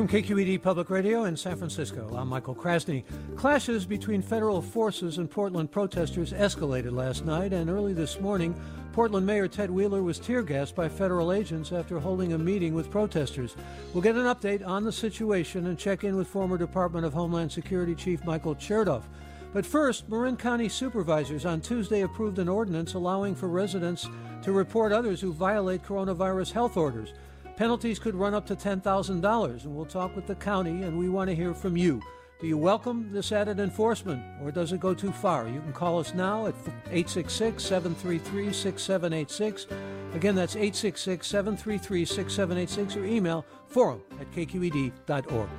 From KQED Public Radio in San Francisco, I'm Michael Krasny. Clashes between federal forces and Portland protesters escalated last night, and early this morning, Portland Mayor Ted Wheeler was tear gassed by federal agents after holding a meeting with protesters. We'll get an update on the situation and check in with former Department of Homeland Security Chief Michael Chertoff. But first, Marin County supervisors on Tuesday approved an ordinance allowing for residents to report others who violate coronavirus health orders. Penalties could run up to $10,000, and we'll talk with the county, and we want to hear from you. Do you welcome this added enforcement, or does it go too far? You can call us now at 866 733 6786. Again, that's 866 733 6786, or email forum at kqed.org.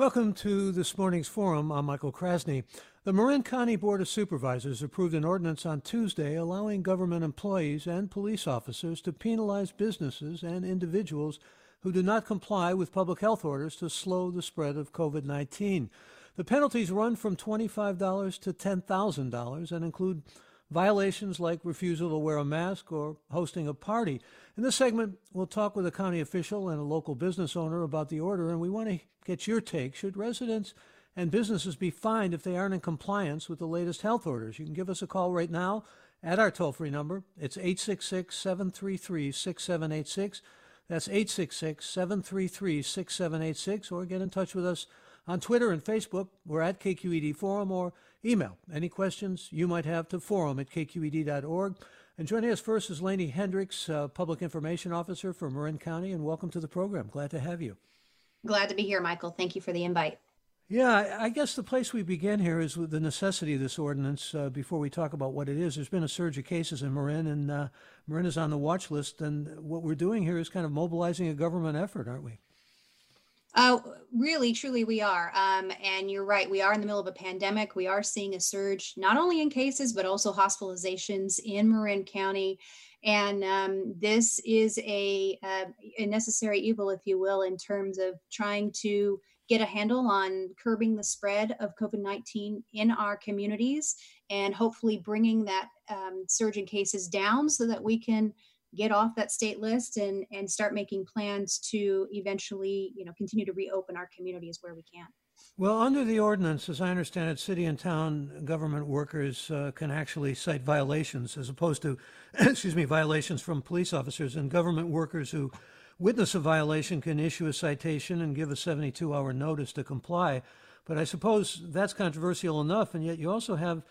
Welcome to this morning's forum. I'm Michael Krasny. The Marin County Board of Supervisors approved an ordinance on Tuesday allowing government employees and police officers to penalize businesses and individuals who do not comply with public health orders to slow the spread of COVID 19. The penalties run from $25 to $10,000 and include violations like refusal to wear a mask or hosting a party. In this segment, we'll talk with a county official and a local business owner about the order, and we want to get your take. Should residents and businesses be fined if they aren't in compliance with the latest health orders? You can give us a call right now at our toll free number. It's 866 733 6786. That's 866 733 6786, or get in touch with us on Twitter and Facebook. We're at KQED Forum, or email any questions you might have to forum at kqed.org. And joining us first is Laney Hendricks, uh, Public Information Officer for Marin County, and welcome to the program. Glad to have you. Glad to be here, Michael. Thank you for the invite. Yeah, I guess the place we begin here is with the necessity of this ordinance. Uh, before we talk about what it is, there's been a surge of cases in Marin, and uh, Marin is on the watch list. And what we're doing here is kind of mobilizing a government effort, aren't we? Uh, really, truly, we are. Um, and you're right. We are in the middle of a pandemic. We are seeing a surge, not only in cases, but also hospitalizations in Marin County. And um, this is a, uh, a necessary evil, if you will, in terms of trying to get a handle on curbing the spread of COVID 19 in our communities and hopefully bringing that um, surge in cases down so that we can get off that state list and, and start making plans to eventually you know continue to reopen our communities where we can. Well, under the ordinance, as I understand it, city and town government workers uh, can actually cite violations as opposed to, excuse me, violations from police officers and government workers who witness a violation can issue a citation and give a 72 hour notice to comply. But I suppose that's controversial enough, and yet you also have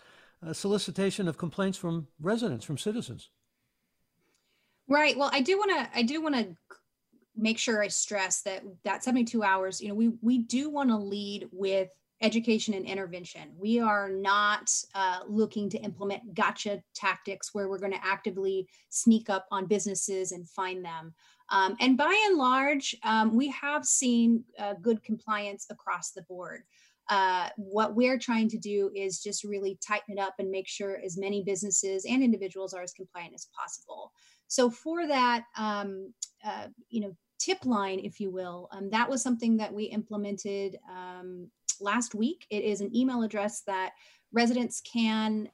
a solicitation of complaints from residents, from citizens. Right. Well, I do want to I do want to make sure I stress that that 72 hours, you know, we we do want to lead with education and intervention. We are not uh, looking to implement gotcha tactics where we're going to actively sneak up on businesses and find them. Um, and by and large, um, we have seen uh, good compliance across the board. Uh, what we're trying to do is just really tighten it up and make sure as many businesses and individuals are as compliant as possible. So for that, um, uh, you know, tip line, if you will, um, that was something that we implemented um, last week. It is an email address that residents can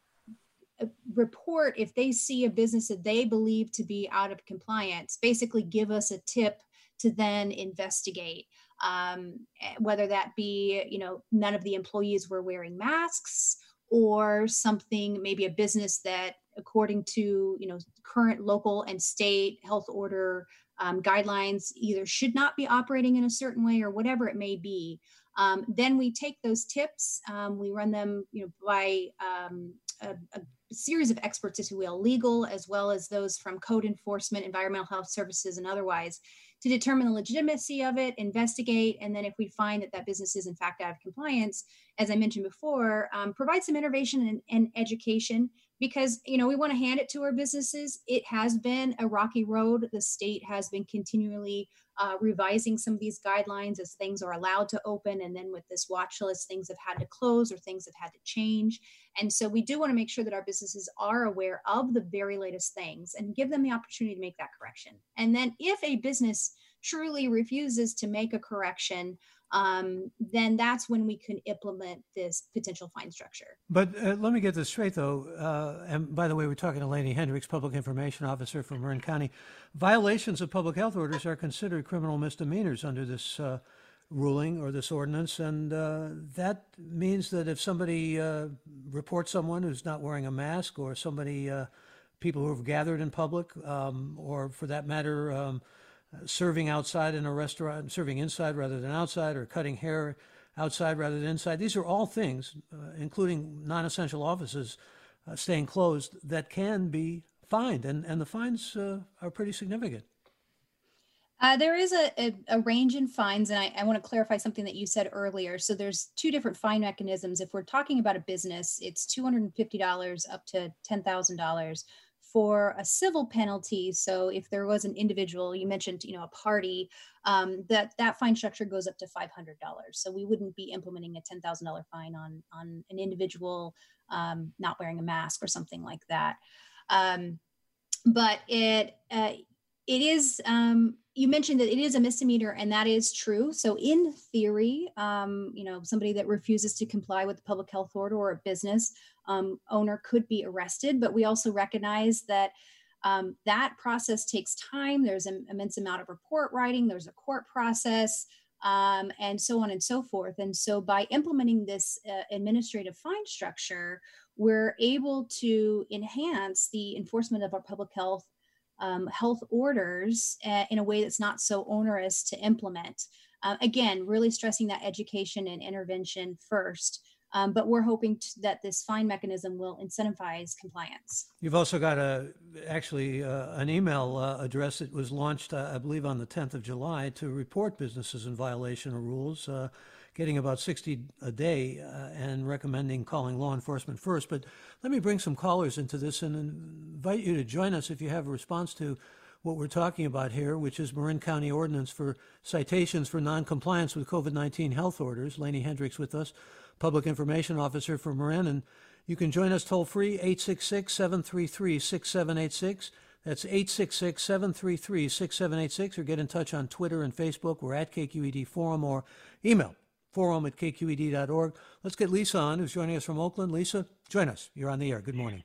report if they see a business that they believe to be out of compliance basically give us a tip to then investigate um, eh, whether that be you know none of the employees were wearing masks or something maybe a business that according to you know current local and state health order um, guidelines either should not be operating in a certain way or whatever it may be. Um, then we take those tips, um, we run them, you know, by um, a, a series of experts, if you will, legal as well as those from code enforcement, environmental health services, and otherwise, to determine the legitimacy of it, investigate, and then if we find that that business is in fact out of compliance, as I mentioned before, um, provide some innovation and, and education because you know we want to hand it to our businesses. It has been a rocky road. The state has been continually uh, revising some of these guidelines as things are allowed to open and then with this watch list things have had to close or things have had to change. And so we do want to make sure that our businesses are aware of the very latest things and give them the opportunity to make that correction. And then if a business truly refuses to make a correction um, then that's when we can implement this potential fine structure. But uh, let me get this straight, though. Uh, and by the way, we're talking to Laney Hendricks, Public Information Officer for Marin County. Violations of public health orders are considered criminal misdemeanors under this uh, ruling or this ordinance, and uh, that means that if somebody uh, reports someone who's not wearing a mask, or somebody, uh, people who have gathered in public, um, or for that matter. Um, serving outside in a restaurant, serving inside rather than outside, or cutting hair outside rather than inside. These are all things, uh, including non essential offices uh, staying closed, that can be fined, and, and the fines uh, are pretty significant. Uh, there is a, a, a, range in fines, and I, I want to clarify something that you said earlier. So there's two different fine mechanisms. If we're talking about a business, it's $250 up to $10,000 for a civil penalty. So if there was an individual you mentioned you know a party um, that that fine structure goes up to $500 so we wouldn't be implementing a $10000 fine on on an individual um, not wearing a mask or something like that. Um, but it uh, it is um, you mentioned that it is a misdemeanor and that is true. So in theory um, you know somebody that refuses to comply with the public health order or a business um, owner could be arrested. But we also recognize that um, that process takes time. There's an immense amount of report writing. There's a court process um, and so on and so forth. And so by implementing this uh, administrative fine structure we're able to enhance the enforcement of our public health um, health orders uh, in a way that's not so onerous to implement. Uh, again, really stressing that education and intervention first. Um, but we're hoping to, that this fine mechanism will incentivize compliance. You've also got a actually uh, an email uh, address that was launched, uh, I believe, on the 10th of July to report businesses in violation of rules. Getting about 60 a day uh, and recommending calling law enforcement first. But let me bring some callers into this and invite you to join us if you have a response to what we're talking about here, which is Marin County Ordinance for citations for noncompliance with COVID 19 health orders. Laney Hendricks with us, Public Information Officer for Marin. And you can join us toll free, 866 733 6786. That's 866 733 6786, or get in touch on Twitter and Facebook. We're at KQED Forum or email forum at kqed.org. Let's get Lisa on, who's joining us from Oakland. Lisa, join us. You're on the air. Good morning.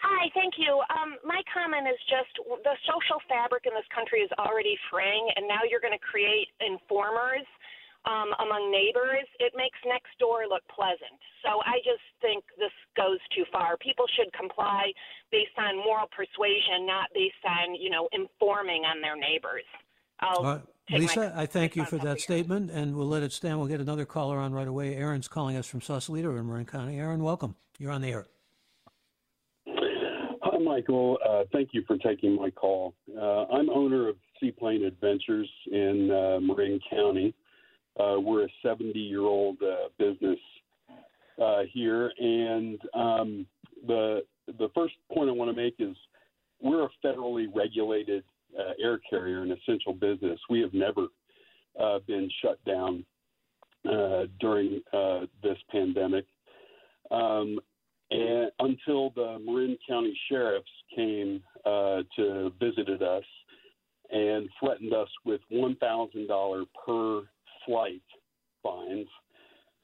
Hi, thank you. Um, my comment is just the social fabric in this country is already fraying, and now you're going to create informers um, among neighbors. It makes next door look pleasant. So I just think this goes too far. People should comply based on moral persuasion, not based on you know informing on their neighbors. I'll Lisa, I thank you for that statement, and we'll let it stand. We'll get another caller on right away. Aaron's calling us from Sausalito in Marin County. Aaron, welcome. You're on the air. Hi, Michael. Uh, thank you for taking my call. Uh, I'm owner of Seaplane Adventures in uh, Marin County. Uh, we're a 70 year old uh, business uh, here, and um, the the first point I want to make is we're a federally regulated uh, air carrier, an essential business. We have never uh, been shut down uh, during uh, this pandemic. Um, and until the Marin County sheriffs came uh, to visited us and threatened us with $1,000 per flight fines,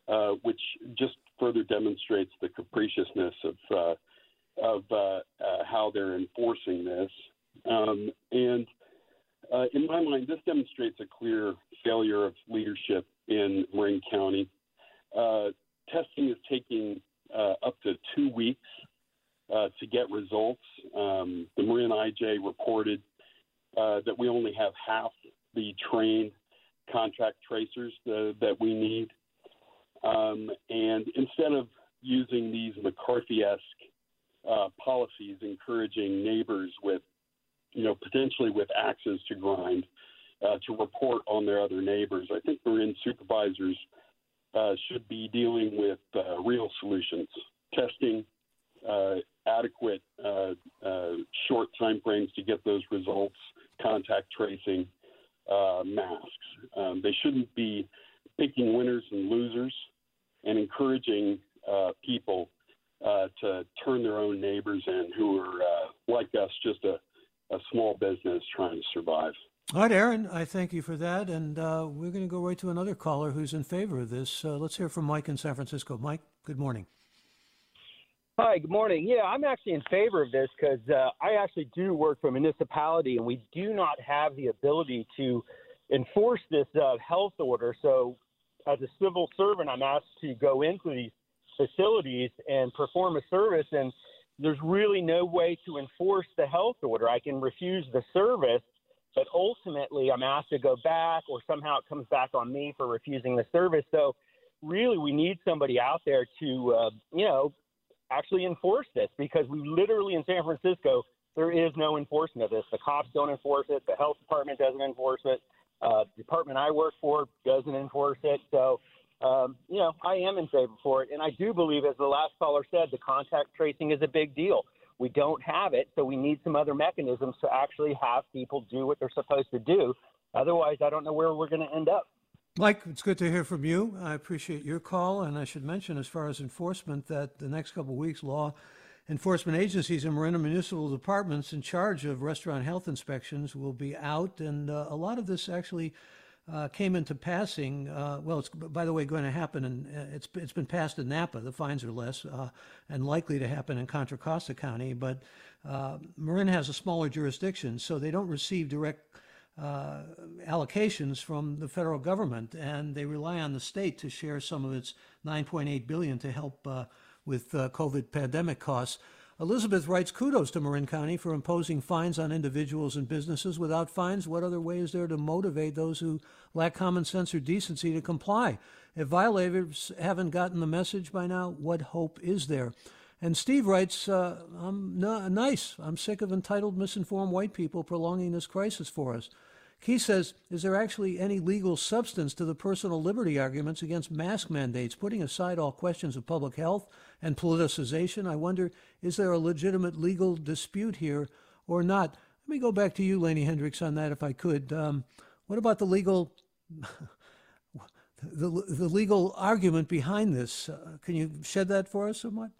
uh, which just further demonstrates the capriciousness of of how they're enforcing this. Um, and uh, in my mind, this demonstrates a clear failure of leadership in Marin County. Uh, testing is taking uh, up to two weeks uh, to get results. Um, the Marin IJ reported uh, that we only have half the trained contract tracers uh, that we need. Um, and instead of using these McCarthy-esque uh, policies, encouraging neighbors with, you know, potentially with axes to grind uh, to report on their other neighbors. I think Marin supervisors uh, should be dealing with uh, real solutions, testing, uh, adequate uh, uh, short time frames to get those results, contact tracing, masks. Um, they shouldn't be picking winners and losers and encouraging people to turn their own neighbors in who are like us, just a, a small business trying to survive. All right, Aaron, I thank you for that. And uh, we're going to go right to another caller who's in favor of this. Uh, let's hear from Mike in San Francisco. Mike, good morning. Hi, good morning. Yeah, I'm actually in favor of this because uh, I actually do work for a municipality and we do not have the ability to enforce this uh, health order. So, as a civil servant, I'm asked to go into these facilities and perform a service, and there's really no way to enforce the health order. I can refuse the service but ultimately I'm asked to go back or somehow it comes back on me for refusing the service. So really we need somebody out there to, uh, you know, actually enforce this because we literally in San Francisco, there is no enforcement of this. The cops don't enforce it. The health department doesn't enforce it. Uh, department I work for doesn't enforce it. So, um, you know, I am in favor for it. And I do believe, as the last caller said, the contact tracing is a big deal. We don't have it, so we need some other mechanisms to actually have people do what they're supposed to do. Otherwise, I don't know where we're going to end up. Mike, it's good to hear from you. I appreciate your call. And I should mention, as far as enforcement, that the next couple of weeks, law enforcement agencies and Marina municipal departments in charge of restaurant health inspections will be out. And uh, a lot of this actually uh, came into passing. Uh, well, it's by the way going to happen, and uh, it's it's been passed in Napa. The fines are less, uh, and likely to happen in Contra Costa County. But uh, Marin has a smaller jurisdiction, so they don't receive direct. Allocations from the federal government, and they rely on the state to share some of its 9.8 billion to help with COVID pandemic costs. Elizabeth writes kudos to Marin County for imposing fines on individuals and businesses. Without fines, what other way is there to motivate those who lack common sense or decency to comply? If violators haven't gotten the message by now, what hope is there? And Steve writes, uh, I'm nice. I'm sick of entitled, misinformed white people prolonging this crisis for us. Key says, is there actually any legal substance to the personal liberty arguments against mask mandates? Putting aside all questions of public health and politicization, I wonder, is there a legitimate legal dispute here or not? Let me go back to you, Laney Hendricks, on that, if I could. Um, what about the legal, the, the legal argument behind this? Uh, can you shed that for us somewhat?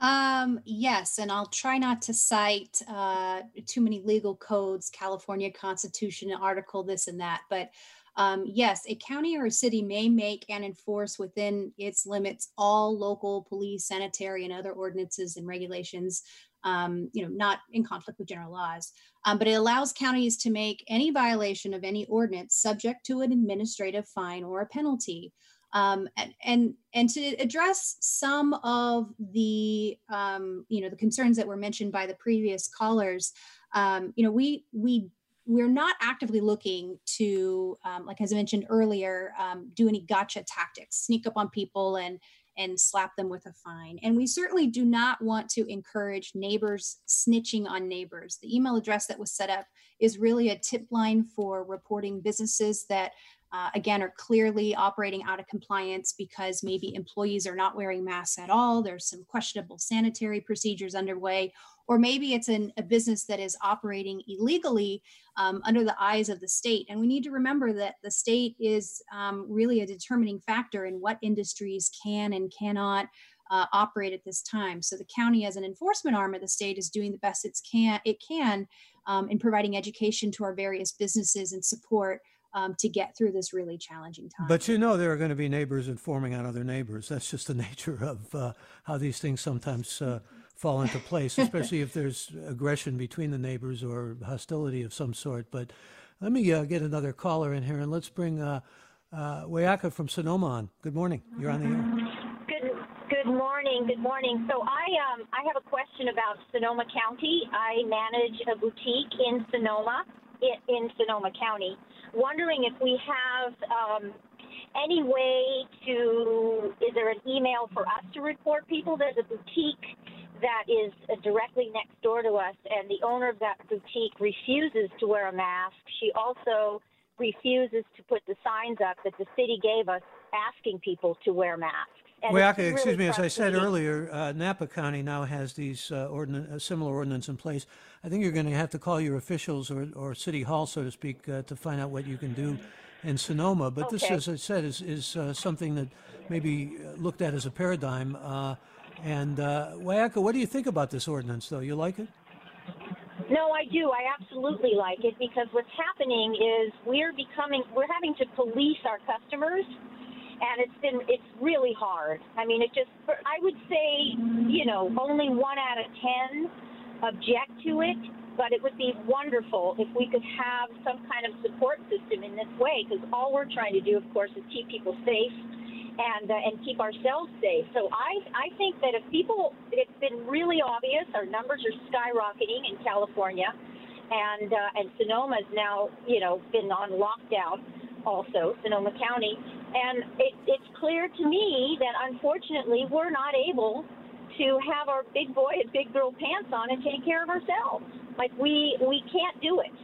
Um, yes, and I'll try not to cite uh, too many legal codes, California Constitution, article, this and that. But um, yes, a county or a city may make and enforce within its limits all local police, sanitary, and other ordinances and regulations. Um, you know, not in conflict with general laws, um, but it allows counties to make any violation of any ordinance subject to an administrative fine or a penalty um, and, and and to address some of the um, you know the concerns that were mentioned by the previous callers um, you know we we we're not actively looking to um, like as i mentioned earlier um, do any gotcha tactics sneak up on people and and slap them with a fine. And we certainly do not want to encourage neighbors snitching on neighbors. The email address that was set up is really a tip line for reporting businesses that uh, again, are clearly operating out of compliance because maybe employees are not wearing masks at all. There's some questionable sanitary procedures underway, or maybe it's an, a business that is operating illegally um, under the eyes of the state. And we need to remember that the state is um, really a determining factor in what industries can and cannot. Uh, operate at this time. So the county, as an enforcement arm of the state, is doing the best it's can it can um, in providing education to our various businesses and support um, to get through this really challenging time. But you know, there are going to be neighbors informing on other neighbors. That's just the nature of uh, how these things sometimes uh, fall into place, especially if there's aggression between the neighbors or hostility of some sort. But let me uh, get another caller in here, and let's bring uh, uh, Wayaka from Sonoma on. Good morning. You're on the air. Good. Good morning. Good morning. So I um I have a question about Sonoma County. I manage a boutique in Sonoma, in, in Sonoma County wondering if we have um, any way to, is there an email for us to report people? There's a boutique that is directly next door to us, and the owner of that boutique refuses to wear a mask. She also refuses to put the signs up that the city gave us asking people to wear masks. And well, really excuse me, as I said earlier, uh, Napa County now has these uh, ordinance, uh, similar ordinance in place. I think you're going to have to call your officials or, or City Hall, so to speak, uh, to find out what you can do in Sonoma. But okay. this, as I said, is, is uh, something that may be uh, looked at as a paradigm. and uh, Wayaka, what do you think about this ordinance, though? You like it? No, I do. I absolutely like it because what's happening is we're becoming, we're having to police our customers and it's been it's really hard. I mean, it just I would say you know only one out of ten object to it, but it would be wonderful if we could have some kind of support system in this way because all we're trying to do, of course, is keep people safe and uh, and keep ourselves safe. So I I think that if people, it's been really obvious. Our numbers are skyrocketing in California, and uh, and Sonoma's now you know been on lockdown also Sonoma County, and it, it's clear to me that unfortunately we're not able to have our big boy and big girl pants on and take care of ourselves. Like we we can't do it.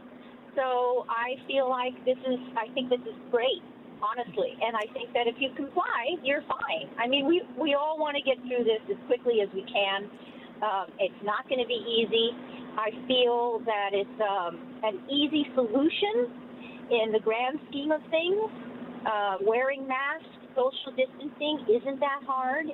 So I feel like this is I think this is great, honestly. And I think that if you comply, you're fine. I mean we we all want to get through this as quickly as we can. Um, it's not going to be easy. I feel that it's um, an easy solution in the grand scheme of things uh, wearing masks, social distancing isn't that hard.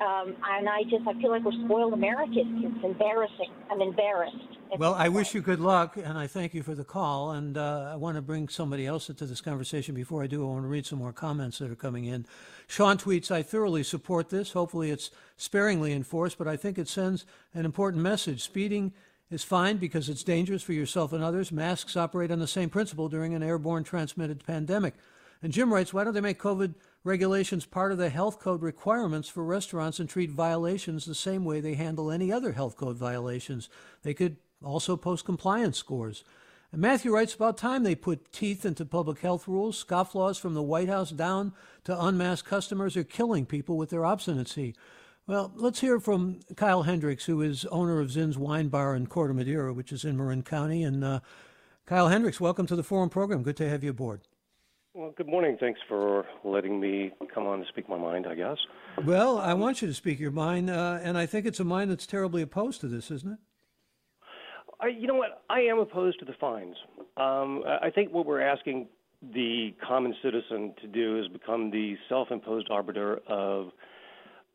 Um, and I just I feel like we're spoiled Americans. It's embarrassing. I'm embarrassed. It's well, I wish you good luck, and I thank you for the call. And uh, I want to bring somebody else into this conversation. Before I do, I want to read some more comments that are coming in. Sean tweets, "I thoroughly support this. Hopefully, it's sparingly enforced, but I think it sends an important message. Speeding." is fine because it's dangerous for yourself and others. Masks operate on the same principle during an airborne transmitted pandemic. And Jim writes, why don't they make COVID regulations part of the health code requirements for restaurants and treat violations the same way they handle any other health code violations? They could also post compliance scores. And Matthew writes about time they put teeth into public health rules. Scofflaws from the White House down to unmasked customers are killing people with their obstinacy. Well, let's hear from Kyle Hendricks, who is owner of Zinn's Wine Bar in Corte Madera, which is in Marin County. And uh, Kyle Hendricks, welcome to the Forum program. Good to have you aboard. Well, good morning. Thanks for letting me come on to speak my mind, I guess. Well, I want you to speak your mind, uh, and I think it's a mind that's terribly opposed to this, isn't it? I, you know what? I am opposed to the fines. Um, I think what we're asking the common citizen to do is become the self imposed arbiter of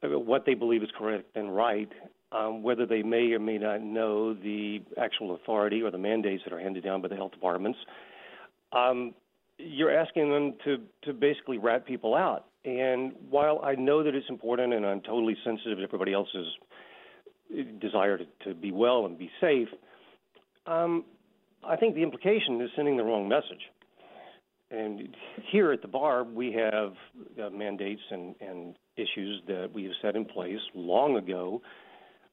what they believe is correct and right, um, whether they may or may not know the actual authority or the mandates that are handed down by the health departments. Um, you're asking them to to basically rat people out. And while I know that it's important, and I'm totally sensitive to everybody else's desire to, to be well and be safe, um, I think the implication is sending the wrong message. And here at the bar, we have uh, mandates and, and issues that we have set in place long ago.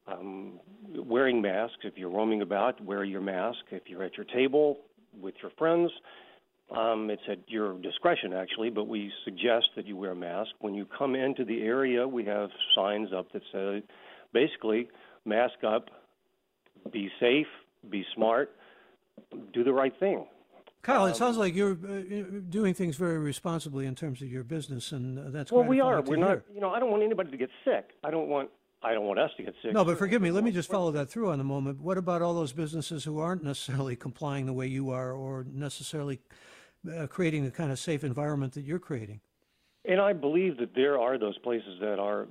Um, wearing masks, if you're roaming about, wear your mask. If you're at your table with your friends, um, it's at your discretion, actually, but we suggest that you wear a mask. When you come into the area, we have signs up that say basically, mask up, be safe, be smart, do the right thing. Kyle, it um, sounds like you're uh, doing things very responsibly in terms of your business, and uh, that's well, we are. We're not. You know, I don't want anybody to get sick. I don't want I don't want us to get sick. No, but forgive me. Let me just follow that through on a moment. What about all those businesses who aren't necessarily complying the way you are, or necessarily uh, creating the kind of safe environment that you're creating. And I believe that there are those places that are,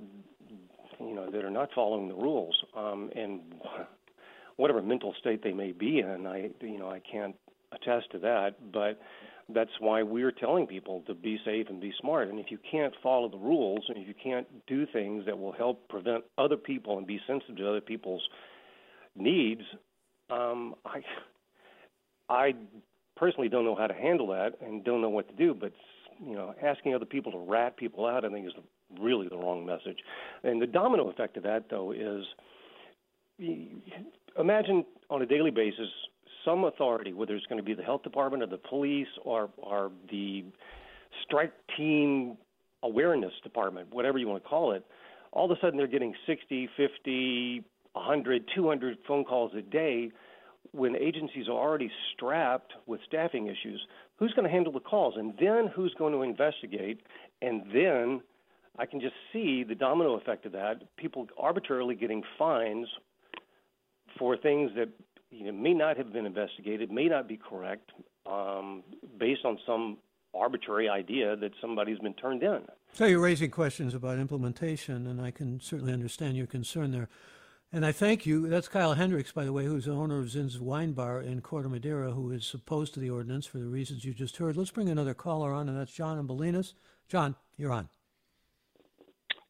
you know, that are not following the rules, um, and whatever mental state they may be in, I, you know, I can't attest to that, but that's why we're telling people to be safe and be smart. And if you can't follow the rules, and if you can't do things that will help prevent other people and be sensitive to other people's needs, um, I, I personally don't know how to handle that and don't know what to do. But you know, asking other people to rat people out, I think, is really the wrong message. And the domino effect of that, though, is imagine on a daily basis some authority, whether it's going to be the health department or the police or or the strike teen awareness department, whatever you want to call it, all of a sudden they're getting 60, 50, 100, 200 phone calls a day when agencies are already strapped with staffing issues. Who's going to handle the calls? And then who's going to investigate? And then I can just see the domino effect of that. People arbitrarily getting fines for things that you know, may not have been investigated, may not be correct, um, based on some arbitrary idea that somebody's been turned in. So you're raising questions about implementation, and I can certainly understand your concern there. And I thank you. That's Kyle Hendricks, by the way, who's the owner of Zinn's Wine Bar in Corte Madera, who is opposed to the ordinance for the reasons you just heard. Let's bring another caller on, and that's John and Bolinas. John, you're on.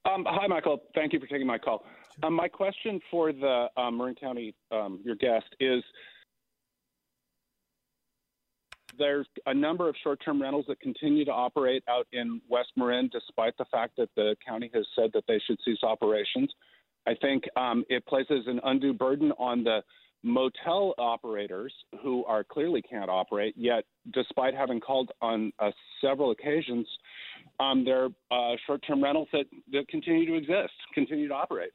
Um, hi, Michael. Thank you for taking my call. Um, my question for the um, Marin County, um, your guest, is there's a number of short-term rentals that continue to operate out in West Marin, despite the fact that the county has said that they should cease operations. I think um, it places an undue burden on the motel operators who are clearly can't operate. Yet, despite having called on uh, several occasions, um, there are uh, short-term rentals that, that continue to exist, continue to operate.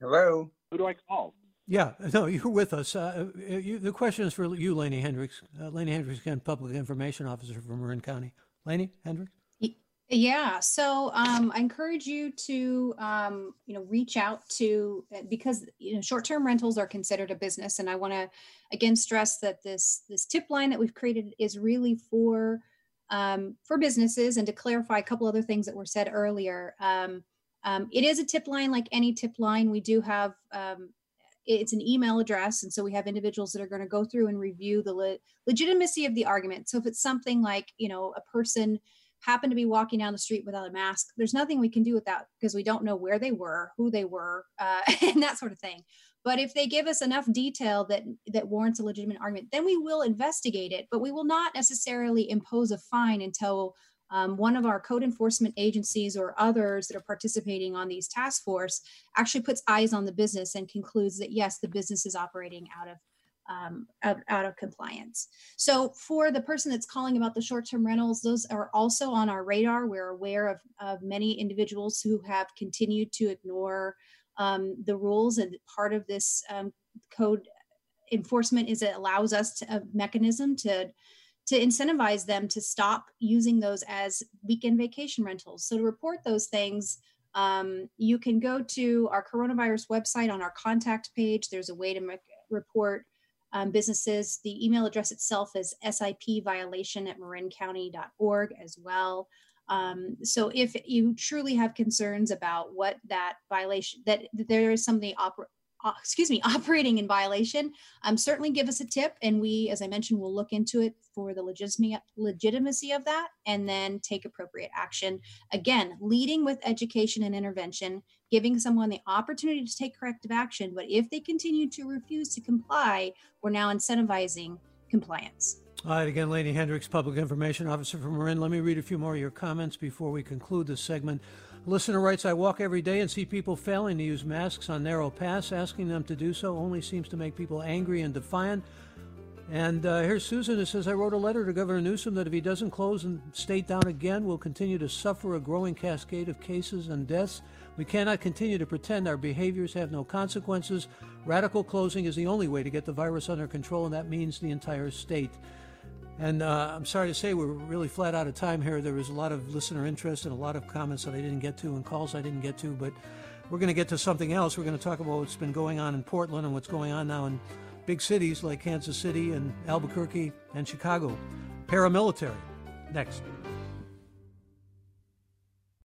Hello. Who do I call? Yeah, no, you're with us. Uh, you, the question is for you, Laney Hendricks. Uh, Laney Hendricks, again, Public Information Officer for Marin County. Laney Hendricks? Yeah, so um, I encourage you to, um, you know, reach out to uh, because you know short-term rentals are considered a business, and I want to again stress that this this tip line that we've created is really for um, for businesses. And to clarify a couple other things that were said earlier, um, um, it is a tip line like any tip line. We do have um, it's an email address, and so we have individuals that are going to go through and review the le- legitimacy of the argument. So if it's something like you know a person happened to be walking down the street without a mask, there's nothing we can do with that because we don't know where they were, who they were, uh, and that sort of thing. But if they give us enough detail that that warrants a legitimate argument, then we will investigate it. But we will not necessarily impose a fine until um, one of our code enforcement agencies or others that are participating on these task force actually puts eyes on the business and concludes that yes, the business is operating out of um, out, out, of compliance. So for the person that's calling about the short-term rentals, those are also on our radar. We're aware of, of many individuals who have continued to ignore um, the rules, and part of this um, code enforcement is it allows us to, a mechanism to to incentivize them to stop using those as weekend vacation rentals. So to report those things, um, you can go to our coronavirus website on our contact page. There's a way to make, report um, businesses. The email address itself is sipviolation at marincounty.org as well. Um, so if you truly have concerns about what that violation, that, there is something oper- uh, excuse me, operating in violation, um, certainly give us a tip. And we, as I mentioned, will look into it for the legitimacy, legitimacy of that and then take appropriate action. Again, leading with education and intervention, giving someone the opportunity to take corrective action. But if they continue to refuse to comply, we're now incentivizing compliance. All right, again, Lady Hendricks, Public Information Officer from Marin. Let me read a few more of your comments before we conclude this segment. Listener writes, I walk every day and see people failing to use masks on narrow paths. Asking them to do so only seems to make people angry and defiant. And uh, here's Susan who says, I wrote a letter to Governor Newsom that if he doesn't close and state down again, we'll continue to suffer a growing cascade of cases and deaths. We cannot continue to pretend our behaviors have no consequences. Radical closing is the only way to get the virus under control, and that means the entire state. And uh, I'm sorry to say we're really flat out of time here. There was a lot of listener interest and a lot of comments that I didn't get to and calls I didn't get to, but we're going to get to something else. We're going to talk about what's been going on in Portland and what's going on now in big cities like Kansas City and Albuquerque and Chicago. Paramilitary. Next.